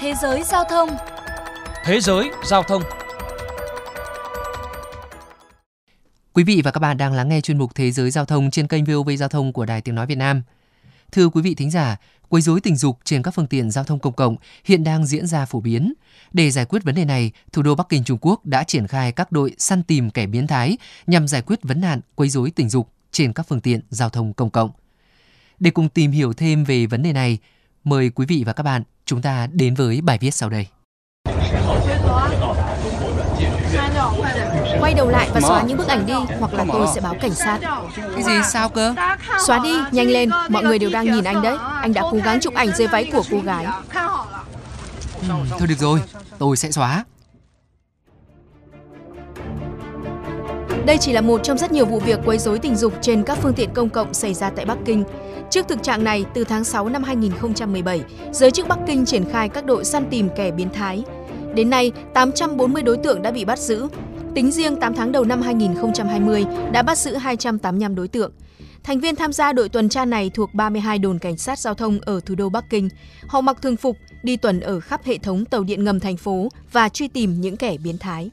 Thế giới giao thông Thế giới giao thông Quý vị và các bạn đang lắng nghe chuyên mục Thế giới giao thông trên kênh VOV Giao thông của Đài Tiếng Nói Việt Nam. Thưa quý vị thính giả, quấy rối tình dục trên các phương tiện giao thông công cộng hiện đang diễn ra phổ biến. Để giải quyết vấn đề này, thủ đô Bắc Kinh Trung Quốc đã triển khai các đội săn tìm kẻ biến thái nhằm giải quyết vấn nạn quấy rối tình dục trên các phương tiện giao thông công cộng. Để cùng tìm hiểu thêm về vấn đề này, mời quý vị và các bạn chúng ta đến với bài viết sau đây. Quay đầu lại và xóa những bức ảnh đi hoặc là tôi sẽ báo cảnh sát. Cái gì sao cơ? Xóa đi, nhanh lên, mọi người đều đang nhìn anh đấy. Anh đã cố gắng chụp ảnh dưới váy của cô gái. Ừ, thôi được rồi, tôi sẽ xóa. Đây chỉ là một trong rất nhiều vụ việc quấy rối tình dục trên các phương tiện công cộng xảy ra tại Bắc Kinh. Trước thực trạng này, từ tháng 6 năm 2017, giới chức Bắc Kinh triển khai các đội săn tìm kẻ biến thái. Đến nay, 840 đối tượng đã bị bắt giữ. Tính riêng 8 tháng đầu năm 2020 đã bắt giữ 285 đối tượng. Thành viên tham gia đội tuần tra này thuộc 32 đồn cảnh sát giao thông ở thủ đô Bắc Kinh. Họ mặc thường phục, đi tuần ở khắp hệ thống tàu điện ngầm thành phố và truy tìm những kẻ biến thái.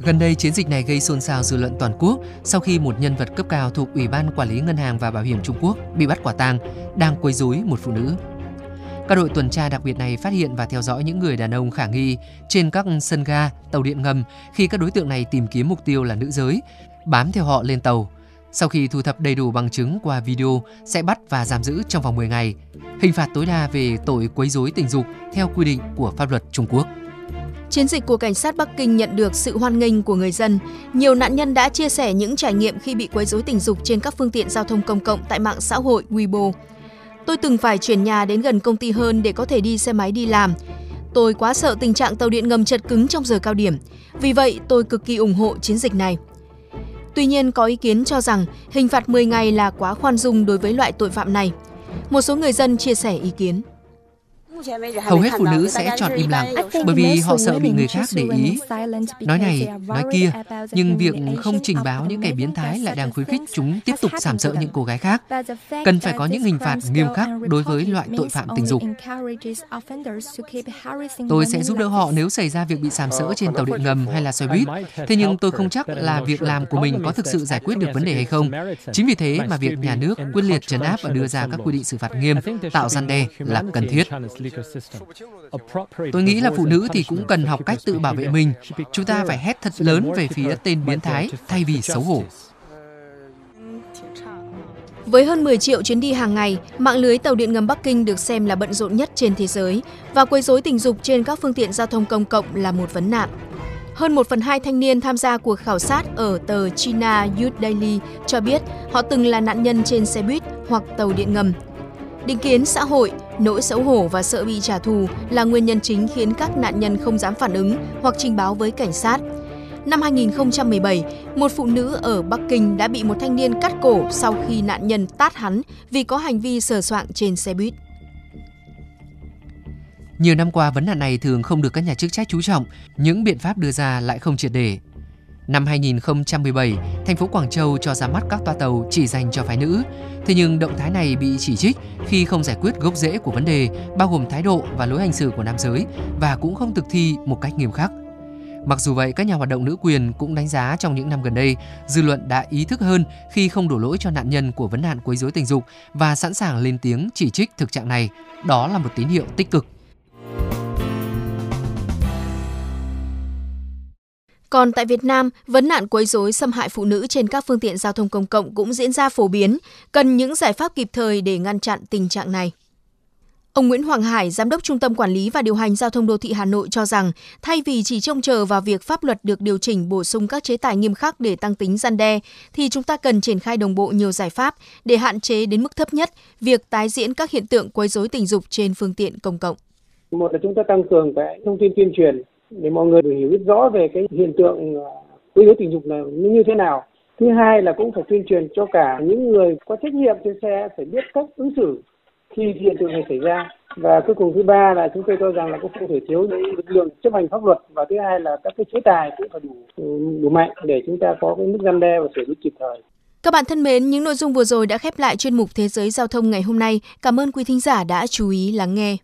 Gần đây, chiến dịch này gây xôn xao dư luận toàn quốc sau khi một nhân vật cấp cao thuộc Ủy ban Quản lý Ngân hàng và Bảo hiểm Trung Quốc bị bắt quả tang đang quấy rối một phụ nữ. Các đội tuần tra đặc biệt này phát hiện và theo dõi những người đàn ông khả nghi trên các sân ga, tàu điện ngầm khi các đối tượng này tìm kiếm mục tiêu là nữ giới, bám theo họ lên tàu. Sau khi thu thập đầy đủ bằng chứng qua video, sẽ bắt và giam giữ trong vòng 10 ngày. Hình phạt tối đa về tội quấy rối tình dục theo quy định của pháp luật Trung Quốc. Chiến dịch của cảnh sát Bắc Kinh nhận được sự hoan nghênh của người dân. Nhiều nạn nhân đã chia sẻ những trải nghiệm khi bị quấy rối tình dục trên các phương tiện giao thông công cộng tại mạng xã hội Weibo. Tôi từng phải chuyển nhà đến gần công ty hơn để có thể đi xe máy đi làm. Tôi quá sợ tình trạng tàu điện ngầm chật cứng trong giờ cao điểm. Vì vậy, tôi cực kỳ ủng hộ chiến dịch này. Tuy nhiên, có ý kiến cho rằng hình phạt 10 ngày là quá khoan dung đối với loại tội phạm này. Một số người dân chia sẻ ý kiến. Hầu hết phụ nữ sẽ chọn im lặng bởi vì họ sợ bị người khác để ý. Nói này, nói kia, nhưng việc không trình báo những kẻ biến thái lại đang khuyến khích chúng tiếp tục sàm sỡ những cô gái khác. Cần phải có những hình phạt nghiêm khắc đối với loại tội phạm tình dục. Tôi sẽ giúp đỡ họ nếu xảy ra việc bị sàm sỡ trên tàu điện ngầm hay là xe buýt. Thế nhưng tôi không chắc là việc làm của mình có thực sự giải quyết được vấn đề hay không. Chính vì thế mà việc nhà nước quyết liệt trấn áp và đưa ra các quy định xử phạt nghiêm, tạo gian đe là cần thiết. Tôi nghĩ là phụ nữ thì cũng cần học cách tự bảo vệ mình. Chúng ta phải hét thật lớn về phía tên biến thái thay vì xấu hổ. Với hơn 10 triệu chuyến đi hàng ngày, mạng lưới tàu điện ngầm Bắc Kinh được xem là bận rộn nhất trên thế giới và quấy rối tình dục trên các phương tiện giao thông công cộng là một vấn nạn. Hơn 1 phần 2 thanh niên tham gia cuộc khảo sát ở tờ China Youth Daily cho biết họ từng là nạn nhân trên xe buýt hoặc tàu điện ngầm. Định kiến xã hội, nỗi xấu hổ và sợ bị trả thù là nguyên nhân chính khiến các nạn nhân không dám phản ứng hoặc trình báo với cảnh sát. Năm 2017, một phụ nữ ở Bắc Kinh đã bị một thanh niên cắt cổ sau khi nạn nhân tát hắn vì có hành vi sờ soạng trên xe buýt. Nhiều năm qua, vấn nạn này thường không được các nhà chức trách chú trọng, những biện pháp đưa ra lại không triệt để. Năm 2017, thành phố Quảng Châu cho ra mắt các toa tàu chỉ dành cho phái nữ. Thế nhưng động thái này bị chỉ trích khi không giải quyết gốc rễ của vấn đề, bao gồm thái độ và lối hành xử của nam giới và cũng không thực thi một cách nghiêm khắc. Mặc dù vậy, các nhà hoạt động nữ quyền cũng đánh giá trong những năm gần đây, dư luận đã ý thức hơn khi không đổ lỗi cho nạn nhân của vấn nạn quấy rối tình dục và sẵn sàng lên tiếng chỉ trích thực trạng này. Đó là một tín hiệu tích cực. Còn tại Việt Nam, vấn nạn quấy rối xâm hại phụ nữ trên các phương tiện giao thông công cộng cũng diễn ra phổ biến, cần những giải pháp kịp thời để ngăn chặn tình trạng này. Ông Nguyễn Hoàng Hải, Giám đốc Trung tâm Quản lý và Điều hành Giao thông Đô thị Hà Nội cho rằng, thay vì chỉ trông chờ vào việc pháp luật được điều chỉnh bổ sung các chế tài nghiêm khắc để tăng tính gian đe, thì chúng ta cần triển khai đồng bộ nhiều giải pháp để hạn chế đến mức thấp nhất việc tái diễn các hiện tượng quấy rối tình dục trên phương tiện công cộng. Một là chúng ta tăng cường cái thông tin tuyên truyền để mọi người được hiểu biết rõ về cái hiện tượng ờ, quấy rối tình dục là như thế nào. Thứ hai là cũng phải tuyên truyền cho cả những người có trách nhiệm trên xe phải biết cách ứng xử khi hiện tượng này xảy ra và cuối cùng thứ ba là chúng tôi cho rằng là cũng không thể thiếu những lực lượng chấp hành pháp luật và thứ hai là các cái chế tài cũng phải đủ ừ, đủ mạnh để chúng ta có cái mức răn đe và xử lý kịp thời. Các bạn thân mến, những nội dung vừa rồi đã khép lại chuyên mục Thế giới giao thông ngày hôm nay. Cảm ơn quý thính giả đã chú ý lắng nghe.